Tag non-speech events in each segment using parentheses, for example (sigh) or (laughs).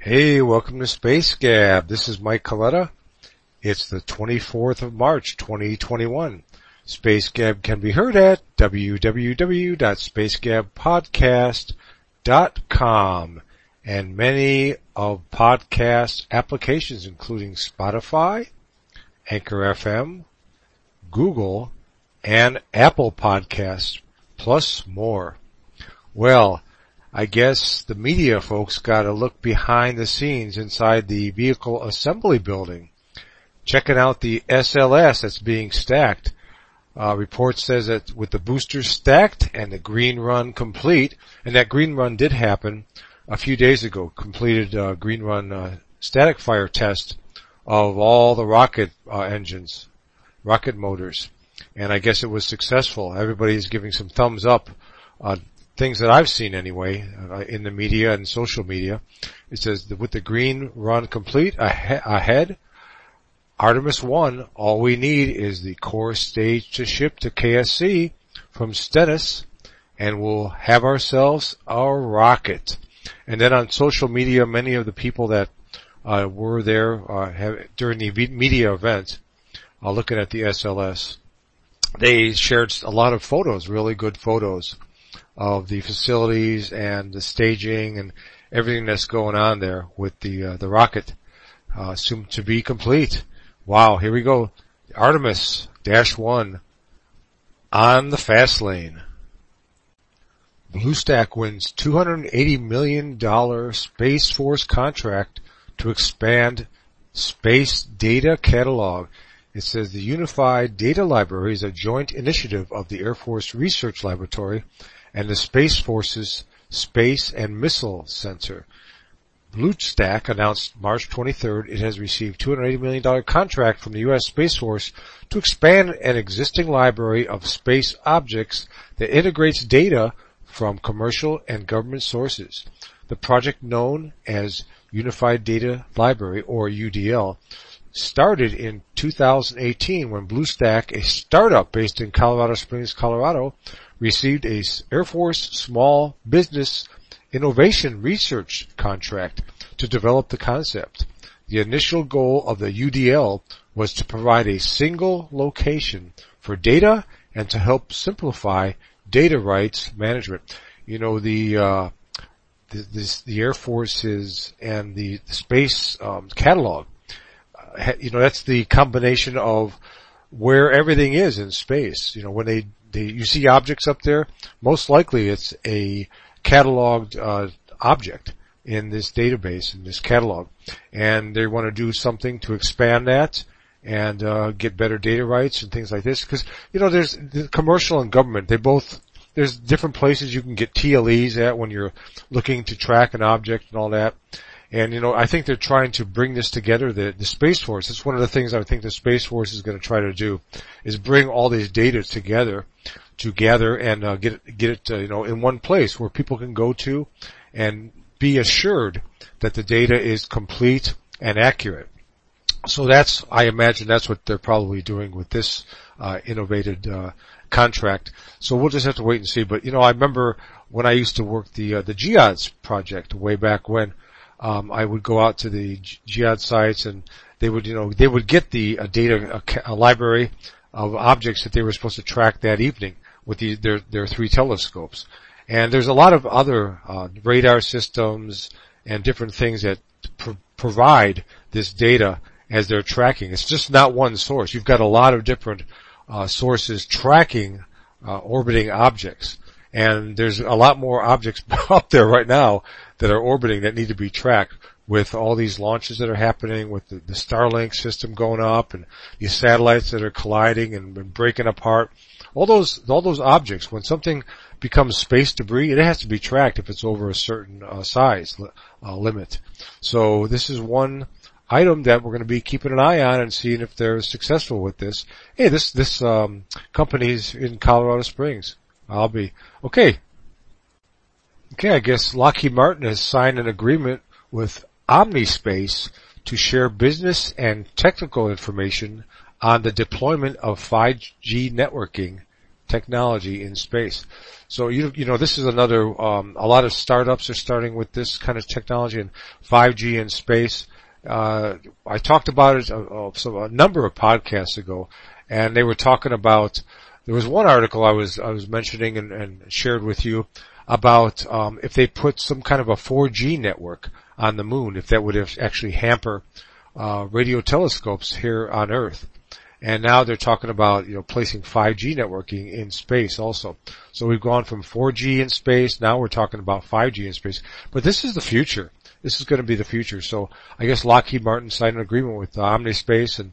Hey, welcome to Space Gab. This is Mike Coletta. It's the 24th of March, 2021. Space Gab can be heard at www.spacegabpodcast.com and many of podcast applications including Spotify, Anchor FM, Google, and Apple Podcasts, plus more. Well, I guess the media folks got to look behind the scenes inside the vehicle assembly building, checking out the SLS that's being stacked. Uh, report says that with the boosters stacked and the green run complete, and that green run did happen a few days ago, completed uh, green run uh, static fire test of all the rocket uh, engines, rocket motors, and I guess it was successful. Everybody's giving some thumbs up. Uh, things that I've seen anyway uh, in the media and social media. It says that with the green run complete ahead, Artemis 1, all we need is the core stage to ship to KSC from Stennis and we'll have ourselves a rocket. And then on social media, many of the people that uh, were there uh, have, during the media event, uh, looking at the SLS, they shared a lot of photos, really good photos of the facilities and the staging and everything that's going on there with the uh, the rocket uh, soon to be complete. Wow, here we go. Artemis Dash One on the fast lane. Bluestaq wins $280 million Space Force contract to expand space data catalog. It says the Unified Data Library is a joint initiative of the Air Force Research Laboratory and the Space Force's Space and Missile Center. Bluestaq announced March 23rd it has received $280 million contract from the U.S. Space Force to expand an existing library of space objects that integrates data from commercial and government sources. The project known as Unified Data Library, or UDL, started in 2018 when Bluestaq, a startup based in Colorado Springs, Colorado, received a Air Force Small Business Innovation Research contract to develop the concept. The initial goal of the UDL was to provide a single location for data and to help simplify data rights management. You know, the, uh, the, the Air Forces and the, the space um, catalog, uh, you know, that's the combination of where everything is in space. You know, when they the, you see objects up there, most likely it's a cataloged uh, object in this database, in this catalog. And they want to do something to expand that and uh, get better data rights and things like this. Because, you know, there's the commercial and government, they both, there's different places you can get TLEs at when you're looking to track an object and all that. And you know, I think they're trying to bring this together. The, the Space Force. It's one of the things I think the Space Force is going to try to do, is bring all these data together to gather and uh, get get it, uh, you know, in one place where people can go to and be assured that the data is complete and accurate. So that's, I imagine that's what they're probably doing with this uh, innovated uh, contract. So we'll just have to wait and see. But you know, I remember when I used to work the uh, the GEODSS project way back when um, I would go out to the GEODSS sites and they would, you know, they would get the uh, data, a, a, library of objects that they were supposed to track that evening with the, their, their three telescopes. And there's a lot of other uh, radar systems and different things that pr- provide this data as they're tracking. It's just not one source. You've got a lot of different uh, sources tracking uh, orbiting objects. And there's a lot more objects (laughs) up there right now that are orbiting that need to be tracked with all these launches that are happening with the, the Starlink system going up and these satellites that are colliding and, and breaking apart. All those, all those objects, when something becomes space debris, it has to be tracked if it's over a certain uh, size uh, limit. So this is one item that we're going to be keeping an eye on and seeing if they're successful with this. Hey, this this um, company's in Colorado Springs. I'll be okay. Okay, I guess Lockheed Martin has signed an agreement with Omnispace to share business and technical information on the deployment of 5G networking technology in space. So you you know this is another um, a lot of startups are starting with this kind of technology and 5G in space. Uh, I talked about it a, a, a, number of podcasts ago, and they were talking about. There was one article I was I was mentioning and, and shared with you about um, if they put some kind of a 4G network on the moon, if that would actually hamper uh, radio telescopes here on Earth. And now they're talking about, you know, placing 5G networking in space also. So we've gone from 4G in space, now we're talking about 5G in space. But this is the future. This is going to be the future. So I guess Lockheed Martin signed an agreement with uh, Omnispace and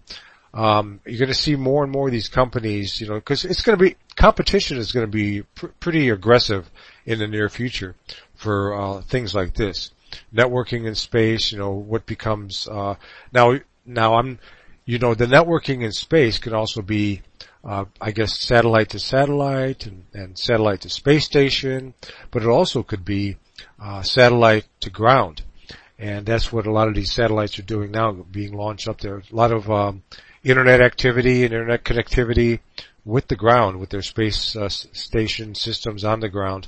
um, you're going to see more and more of these companies, you know, because it's going to be competition is going to be pr- pretty aggressive in the near future for uh, things like this, networking in space. You know, what becomes uh, now. Now I'm you know, the networking in space can also be, uh, I guess, satellite to satellite and, and, satellite to space station, but it also could be uh, satellite to ground. And that's what a lot of these satellites are doing now, being launched up there. A lot of um, internet activity and internet connectivity with the ground, with their space uh, station systems on the ground.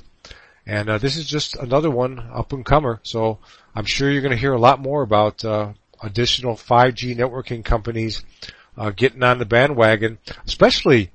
And uh, this is just another one up and comer. So I'm sure you're going to hear a lot more about uh, additional 5G networking companies uh, getting on the bandwagon, especially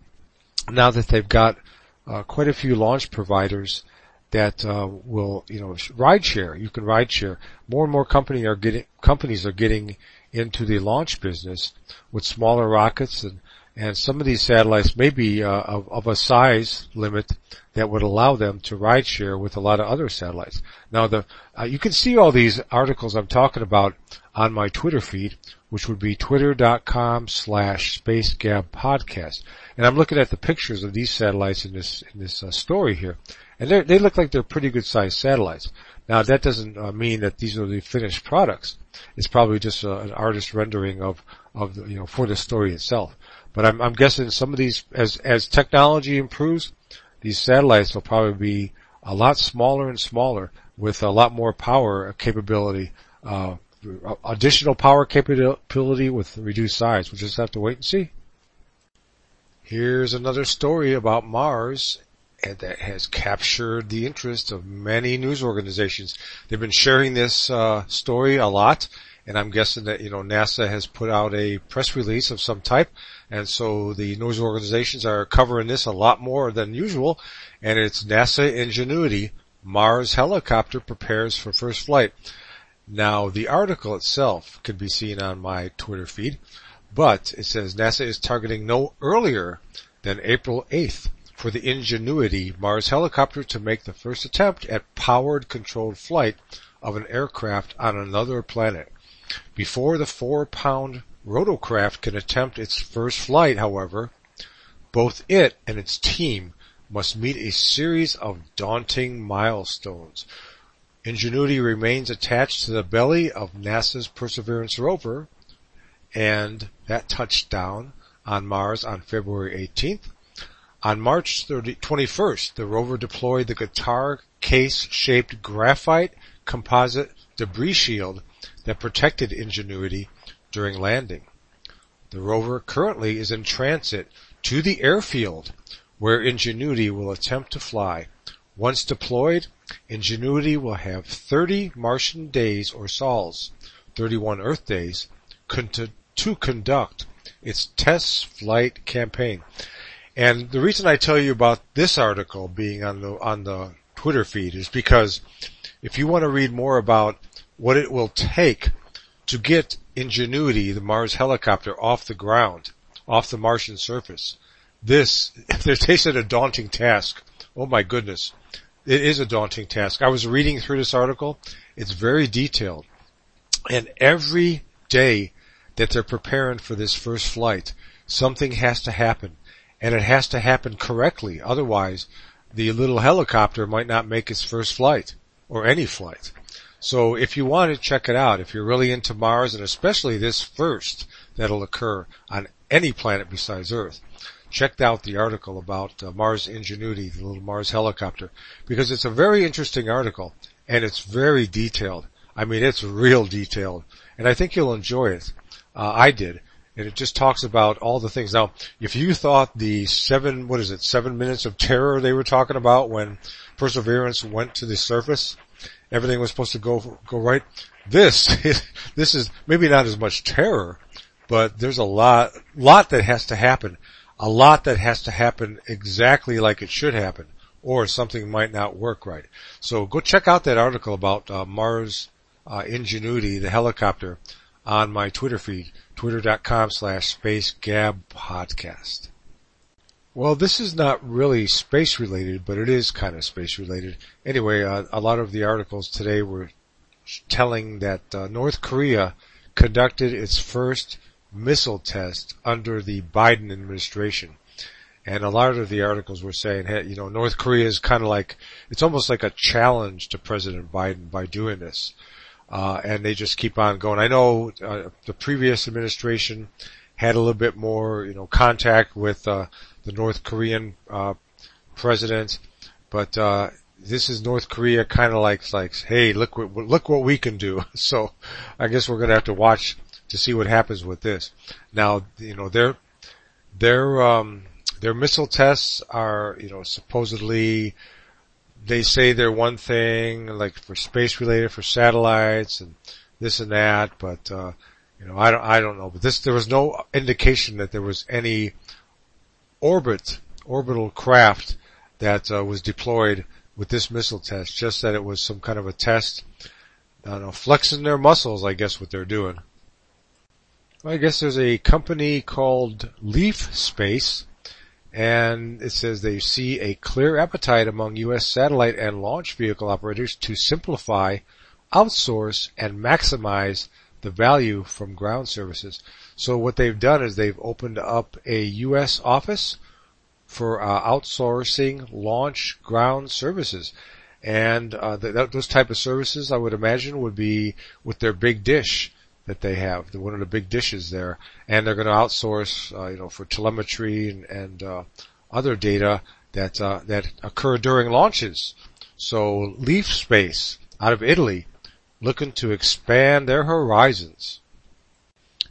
now that they've got uh, quite a few launch providers that uh, will, you know, ride share. You can ride share. More and more company are getting companies are getting into the launch business with smaller rockets and and some of these satellites may be uh, of, of, a size limit that would allow them to ride share with a lot of other satellites. Now, the uh, you can see all these articles I'm talking about on my Twitter feed, which would be twitter.com slash. And I'm looking at the pictures of these satellites in this in this uh, story here, and they look like they're pretty good sized satellites. Now, that doesn't uh, mean that these are the finished products. It's probably just uh, an artist rendering of of the, you know for the story itself. But I'm, I'm guessing some of these, as, as technology improves, these satellites will probably be a lot smaller and smaller with a lot more power capability, uh, additional power capability with reduced size. We'll just have to wait and see. Here's another story about Mars that has captured the interest of many news organizations. They've been sharing this uh, story a lot and I'm guessing that, you know, NASA has put out a press release of some type, and so the news organizations are covering this a lot more than usual, and it's NASA Ingenuity, Mars helicopter prepares for first flight. Now, the article itself can be seen on my Twitter feed, but it says NASA is targeting no earlier than April 8th for the Ingenuity Mars helicopter to make the first attempt at powered controlled flight of an aircraft on another planet. Before the four-pound rotorcraft can attempt its first flight, however, both it and its team must meet a series of daunting milestones. Ingenuity remains attached to the belly of NASA's Perseverance rover, and that touched down on Mars on February 18th. On March 30, 21st, the rover deployed the guitar case-shaped graphite composite debris shield that protected Ingenuity during landing. The rover currently is in transit to the airfield where Ingenuity will attempt to fly. Once deployed, Ingenuity will have 30 Martian days or sols, 31 Earth days, to conduct its test flight campaign. And the reason I tell you about this article being on the on the Twitter feed is because if you want to read more about what it will take to get Ingenuity, the Mars helicopter, off the ground, off the Martian surface. This, (laughs) they said a daunting task. Oh my goodness. It is a daunting task. I was reading through this article. It's very detailed. And every day that they're preparing for this first flight, something has to happen. And it has to happen correctly. Otherwise, the little helicopter might not make its first flight or any flight. So if you want to check it out, if you're really into Mars and especially this first that'll occur on any planet besides Earth, check out the article about uh, Mars Ingenuity, the little Mars helicopter, because it's a very interesting article and it's very detailed. I mean, it's real detailed and I think you'll enjoy it. Uh, I did. And it just talks about all the things. Now, if you thought the seven, what is it, seven minutes of terror they were talking about when Perseverance went to the surface, everything was supposed to go, go right. This is, (laughs) this is maybe not as much terror, but there's a lot, lot that has to happen. A lot that has to happen exactly like it should happen or something might not work right. So go check out that article about uh, Mars uh, Ingenuity, the helicopter, on my Twitter feed, twitter.com slash spacegabpodcast. Well, this is not really space related, but it is kind of space related. Anyway, uh, a lot of the articles today were telling that uh, North Korea conducted its first missile test under the Biden administration. And a lot of the articles were saying, hey, you know, North Korea is kind of like, it's almost like a challenge to President Biden by doing this. Uh, and they just keep on going. I know uh, the previous administration had a little bit more, you know, contact with uh, the North Korean uh, president, but uh, this is North Korea kind of like like, hey, look what look what we can do. (laughs) So I guess we're gonna have to watch to see what happens with this. Now, you know, their their um, their missile tests are, you know, supposedly they say they're one thing, like for space related, for satellites and this and that, but, uh, you know, I don't, I don't know, but this, there was no indication that there was any orbit, orbital craft that uh, was deployed with this missile test, just that it was some kind of a test, I don't know, flexing their muscles, I guess what they're doing. Well, I guess there's a company called Leaf Space and it says they see a clear appetite among U.S. satellite and launch vehicle operators to simplify, outsource, and maximize the value from ground services. So what they've done is they've opened up a U.S. office for uh, outsourcing launch ground services. And uh, th- those type of services, I would imagine, would be with their big dish that they have. They're one of the big dishes there, and they're going to outsource, uh, you know, for telemetry and, and uh, other data that uh, that occur during launches. So Leaf Space out of Italy, looking to expand their horizons,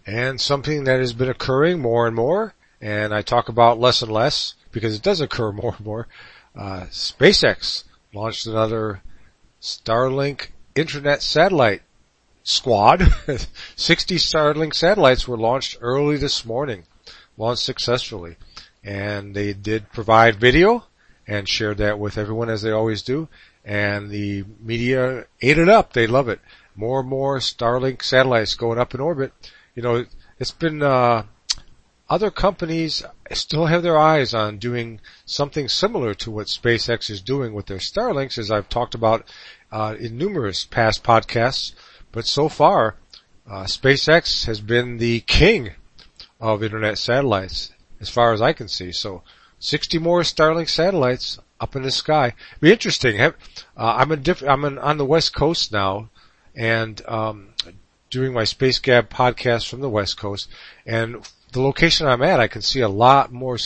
and something that has been occurring more and more, and I talk about less and less because it does occur (laughs) more and more. Uh, SpaceX launched another Starlink internet satellite squad. (laughs) 60 Starlink satellites were launched early this morning, launched successfully. And they did provide video and shared that with everyone as they always do. And the media ate it up. They love it. More and more Starlink satellites going up in orbit. You know, it's been, uh, other companies still have their eyes on doing something similar to what SpaceX is doing with their Starlinks, as I've talked about uh, in numerous past podcasts. But so far, uh, SpaceX has been the king of internet satellites, as far as I can see. So, 60 more Starlink satellites up in the sky. Be interesting. Uh, I'm diff- I'm on the West Coast now, and um, doing my Space Gab podcast from the West Coast, and the location I'm at, I can see a lot more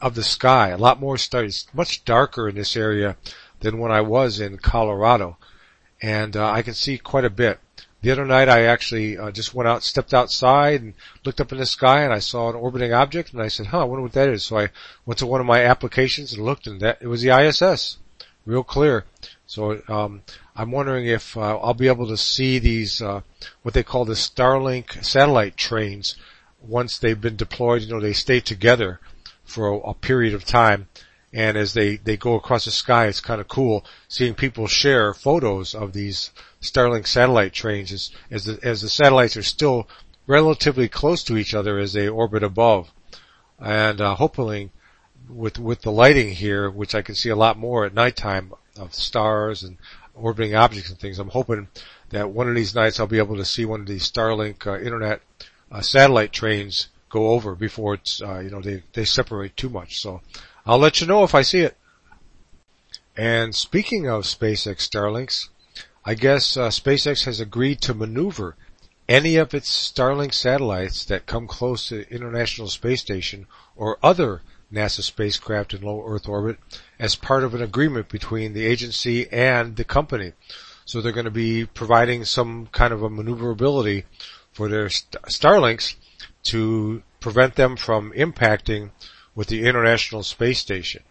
of the sky, a lot more stars. Much darker in this area than when I was in Colorado, and uh, I can see quite a bit. The other night I actually uh, just went out, stepped outside and looked up in the sky and I saw an orbiting object and I said, huh, I wonder what that is. So I went to one of my applications and looked and that, it was the ISS. Real clear. So, um, I'm wondering if uh, I'll be able to see these, uh, what they call the Starlink satellite trains once they've been deployed. You know, they stay together for a, a period of time and as they, they go across the sky, it's kind of cool seeing people share photos of these Starlink satellite trains as, as the, as the satellites are still relatively close to each other as they orbit above. And, uh, hopefully with, with the lighting here, which I can see a lot more at nighttime of stars and orbiting objects and things, I'm hoping that one of these nights I'll be able to see one of these Starlink uh, internet uh, satellite trains go over before it's, uh, you know, they, they separate too much. So I'll let you know if I see it. And speaking of SpaceX Starlinks, I guess uh, SpaceX has agreed to maneuver any of its Starlink satellites that come close to the International Space Station or other NASA spacecraft in low Earth orbit as part of an agreement between the agency and the company. So they're going to be providing some kind of a maneuverability for their Starlinks to prevent them from impacting with the International Space Station.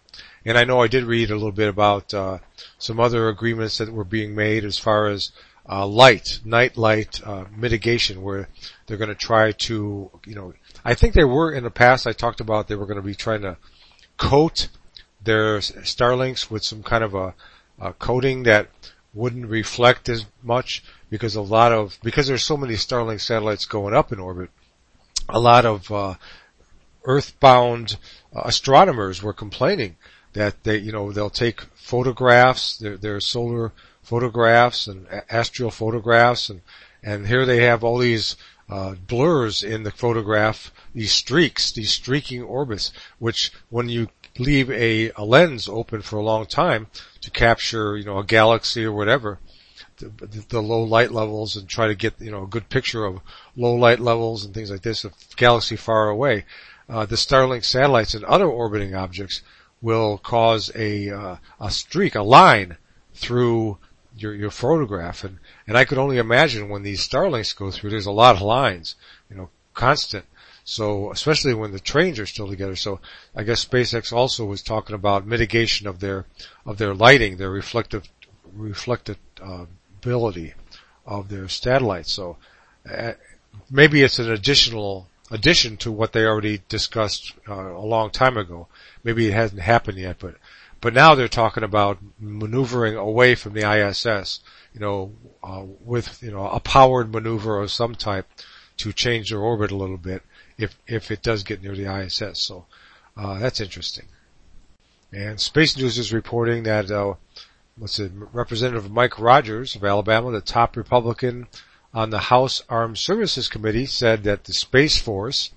And I know I did read a little bit about uh, some other agreements that were being made as far as uh, light, night light uh, mitigation, where they're going to try to, you know, I think they were in the past. I talked about they were going to be trying to coat their Starlinks with some kind of a, a coating that wouldn't reflect as much because a lot of because there's so many Starlink satellites going up in orbit, a lot of uh, earthbound uh, astronomers were complaining that they, you know, they'll take photographs, their, their solar photographs and astral photographs, and and here they have all these uh, blurs in the photograph, these streaks, these streaking orbits, which when you leave a, a lens open for a long time to capture, you know, a galaxy or whatever, the, the, low light levels and try to get, you know, a good picture of low light levels and things like this, of galaxy far away. Uh, the Starlink satellites and other orbiting objects will cause a uh, a streak, a line through your your photograph, and and I could only imagine when these Starlinks go through. There's a lot of lines, you know, constant. So especially when the trains are still together. So I guess SpaceX also was talking about mitigation of their of their lighting, their reflective reflective uh, of their satellites. So uh, maybe it's an additional addition to what they already discussed uh, a long time ago. Maybe it hasn't happened yet, but but now they're talking about maneuvering away from the ISS, you know, uh, with you know a powered maneuver of some type to change their orbit a little bit if if it does get near the ISS. So uh, that's interesting. And Space News is reporting that uh, what's it, Representative Mike Rogers of Alabama, the top Republican on the House Armed Services Committee said that the Space Force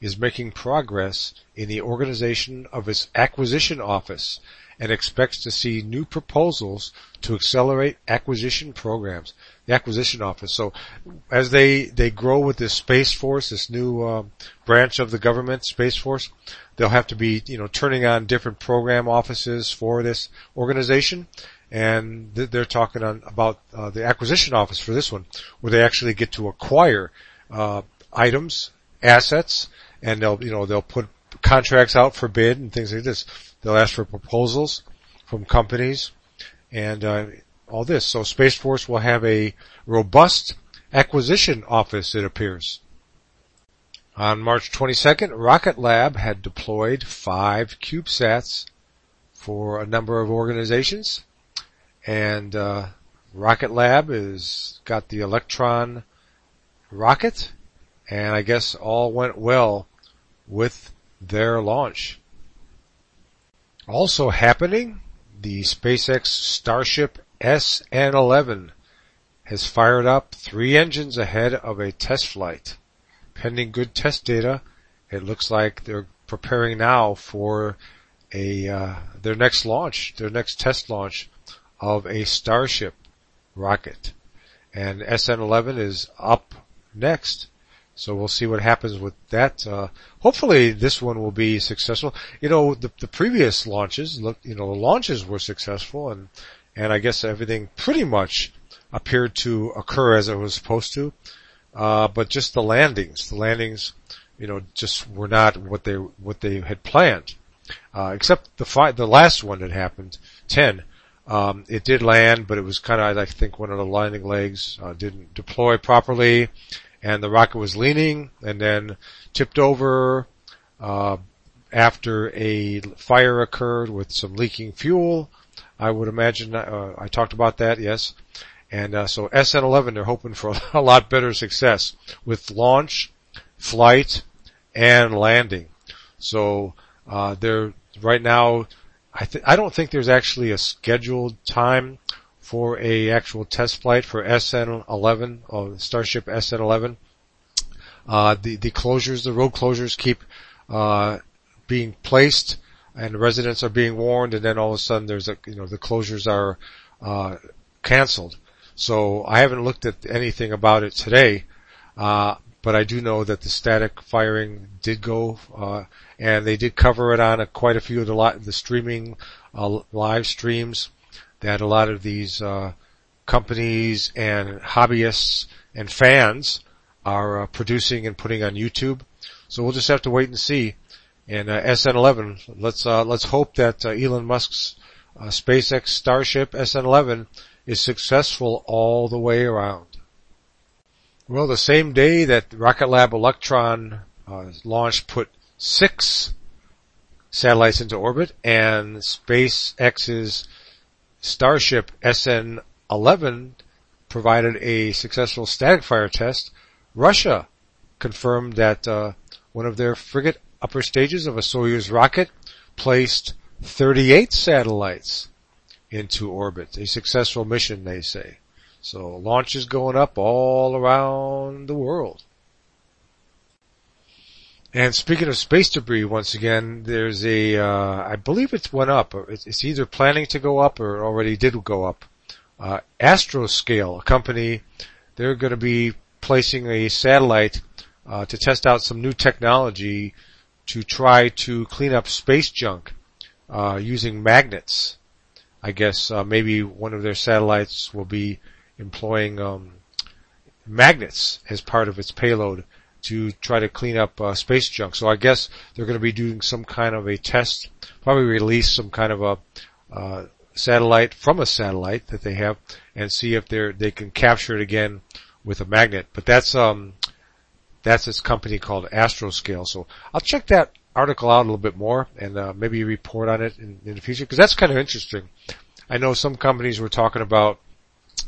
is making progress in the organization of its acquisition office and expects to see new proposals to accelerate acquisition programs. The acquisition office. So as they, they grow with this Space Force, this new uh, branch of the government, Space Force, they'll have to be, you know, turning on different program offices for this organization and they're talking on, about uh, the acquisition office for this one, where they actually get to acquire uh, items, assets, and they'll you know they'll put contracts out for bid and things like this. They'll ask for proposals from companies and uh, all this. So Space Force will have a robust acquisition office, it appears. On March 22nd, Rocket Lab had deployed five CubeSats for a number of organizations and uh, Rocket Lab has got the Electron rocket, and I guess all went well with their launch. Also happening, the SpaceX Starship SN11 has fired up three engines ahead of a test flight. Pending good test data, it looks like they're preparing now for a uh, their next launch, their next test launch of a Starship rocket. And SN11 is up next. So we'll see what happens with that. Uh, hopefully this one will be successful. You know, the, the previous launches, look, you know, the launches were successful and, and I guess everything pretty much appeared to occur as it was supposed to. Uh, but just the landings, the landings, you know, just were not what they, what they had planned. Uh, except the five, the last one that happened, 10, um, it did land, but it was kind of, I think, one of the landing legs uh, didn't deploy properly, and the rocket was leaning and then tipped over uh, after a fire occurred with some leaking fuel. I would imagine uh, I talked about that, yes. And uh, so SN11, they're hoping for (laughs) a lot better success with launch, flight, and landing. So uh, they're right now I th- I don't think there's actually a scheduled time for a actual test flight for SN11 or Starship SN11. Uh, the the closures, the road closures keep uh, being placed, and residents are being warned, and then all of a sudden there's a you know the closures are uh, canceled. So I haven't looked at anything about it today, uh, but I do know that the static firing did go, uh, and they did cover it on a, quite a few of the, lot, the streaming uh, live streams that a lot of these uh, companies and hobbyists and fans are uh, producing and putting on YouTube. So we'll just have to wait and see. And uh, SN11, let's uh, let's hope that uh, Elon Musk's uh, SpaceX Starship SN11 is successful all the way around. Well, the same day that Rocket Lab Electron launch put six satellites into orbit, and SpaceX's Starship SN11 provided a successful static fire test. Russia confirmed that uh, one of their Fregat upper stages of a Soyuz rocket placed 38 satellites into orbit. A successful mission, they say. So launches going up all around the world. And speaking of space debris, once again, there's a, uh, I believe it's went up. It's either planning to go up or already did go up. Uh, Astroscale, a company, they're going to be placing a satellite uh, to test out some new technology to try to clean up space junk uh, using magnets. I guess uh, maybe one of their satellites will be employing um, magnets as part of its payload to try to clean up uh, space junk. So I guess they're going to be doing some kind of a test, probably release some kind of a uh, satellite from a satellite that they have, and see if they they can capture it again with a magnet. But that's um that's this company called Astroscale. So I'll check that article out a little bit more and uh, maybe report on it in, in the future because that's kind of interesting. I know some companies were talking about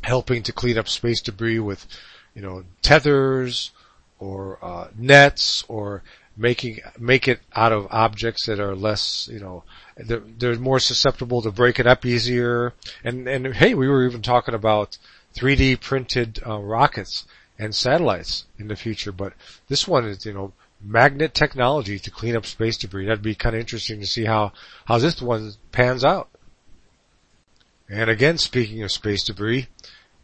helping to clean up space debris with, you know, tethers or uh, nets or making make it out of objects that are less, you know, they're, they're more susceptible to breaking up easier. And and hey, we were even talking about 3D printed uh, rockets and satellites in the future. But this one is, you know, magnet technology to clean up space debris. That'd be kind of interesting to see how, how this one pans out. And again, speaking of space debris,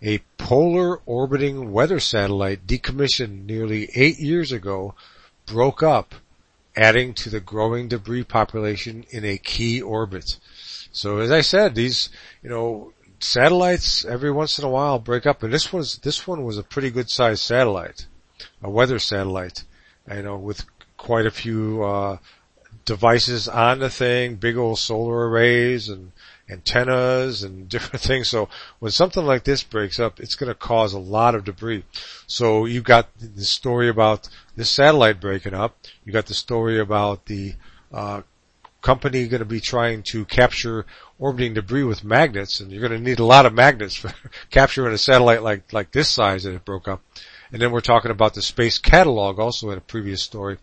a polar orbiting weather satellite decommissioned nearly eight years ago broke up, adding to the growing debris population in a key orbit. So as I said, these, you know, satellites every once in a while break up, and this was this one was a pretty good sized satellite, a weather satellite, you know, with quite a few uh, devices on the thing, big old solar arrays and antennas and (laughs) different things. So when something like this breaks up, it's going to cause a lot of debris. So you've got the story about this satellite breaking up. You got the story about the uh, company going to be trying to capture orbiting debris with magnets, and you're going to need a lot of magnets for (laughs) capturing a satellite like like this size that it broke up. And then we're talking about the space catalog also in a previous story.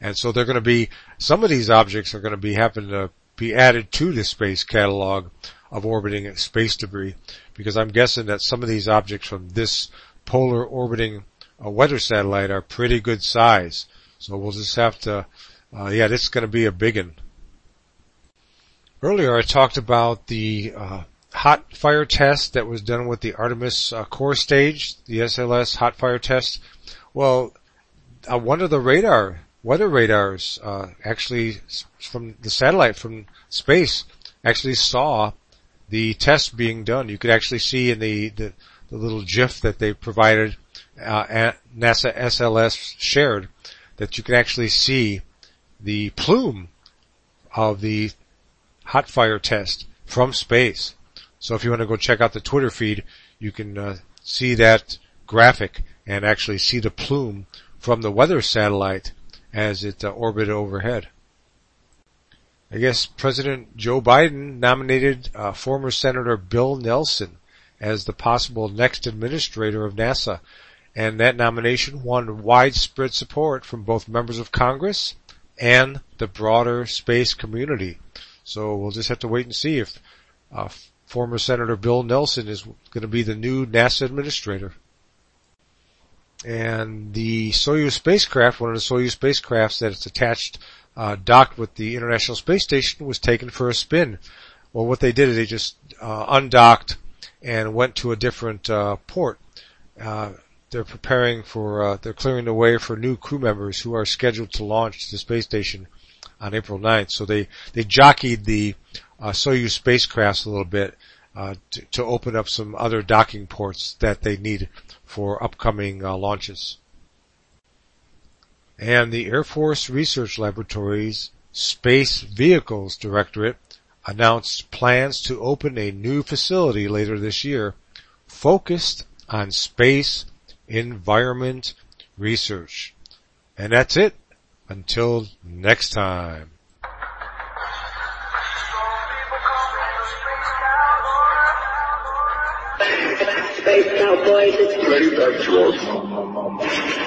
And so they're going to be, some of these objects are going to be having to be added to the space catalog of orbiting space debris because I'm guessing that some of these objects from this polar orbiting uh, weather satellite are pretty good size. So we'll just have to, uh, yeah, this is going to be a big one. Earlier I talked about the uh, hot fire test that was done with the Artemis uh, core stage, the SLS hot fire test. Well, uh, one of the radar, weather radars, uh, actually from the satellite from space actually saw the test being done. You could actually see in the, the, the little GIF that they provided, uh, NASA SLS shared, that you can actually see the plume of the hot fire test from space. So if you want to go check out the Twitter feed, you can uh, see that graphic and actually see the plume from the weather satellite as it uh, orbited overhead. I guess President Joe Biden nominated uh, former Senator Bill Nelson as the possible next administrator of NASA, and that nomination won widespread support from both members of Congress and the broader space community. So we'll just have to wait and see if uh, former Senator Bill Nelson is going to be the new NASA administrator. And the Soyuz spacecraft, one of the Soyuz spacecrafts that it's attached, uh, docked with the International Space Station, was taken for a spin. Well, what they did is they just uh, undocked and went to a different uh, port. Uh, they're preparing for, uh, they're clearing the way for new crew members who are scheduled to launch the space station on April 9th. So they, they jockeyed the uh, Soyuz spacecraft a little bit uh, to, to, open up some other docking ports that they need for upcoming uh, launches. And the Air Force Research Laboratory's Space Vehicles Directorate announced plans to open a new facility later this year focused on space environment research. And that's it. Until next time. Space Cowboys. Space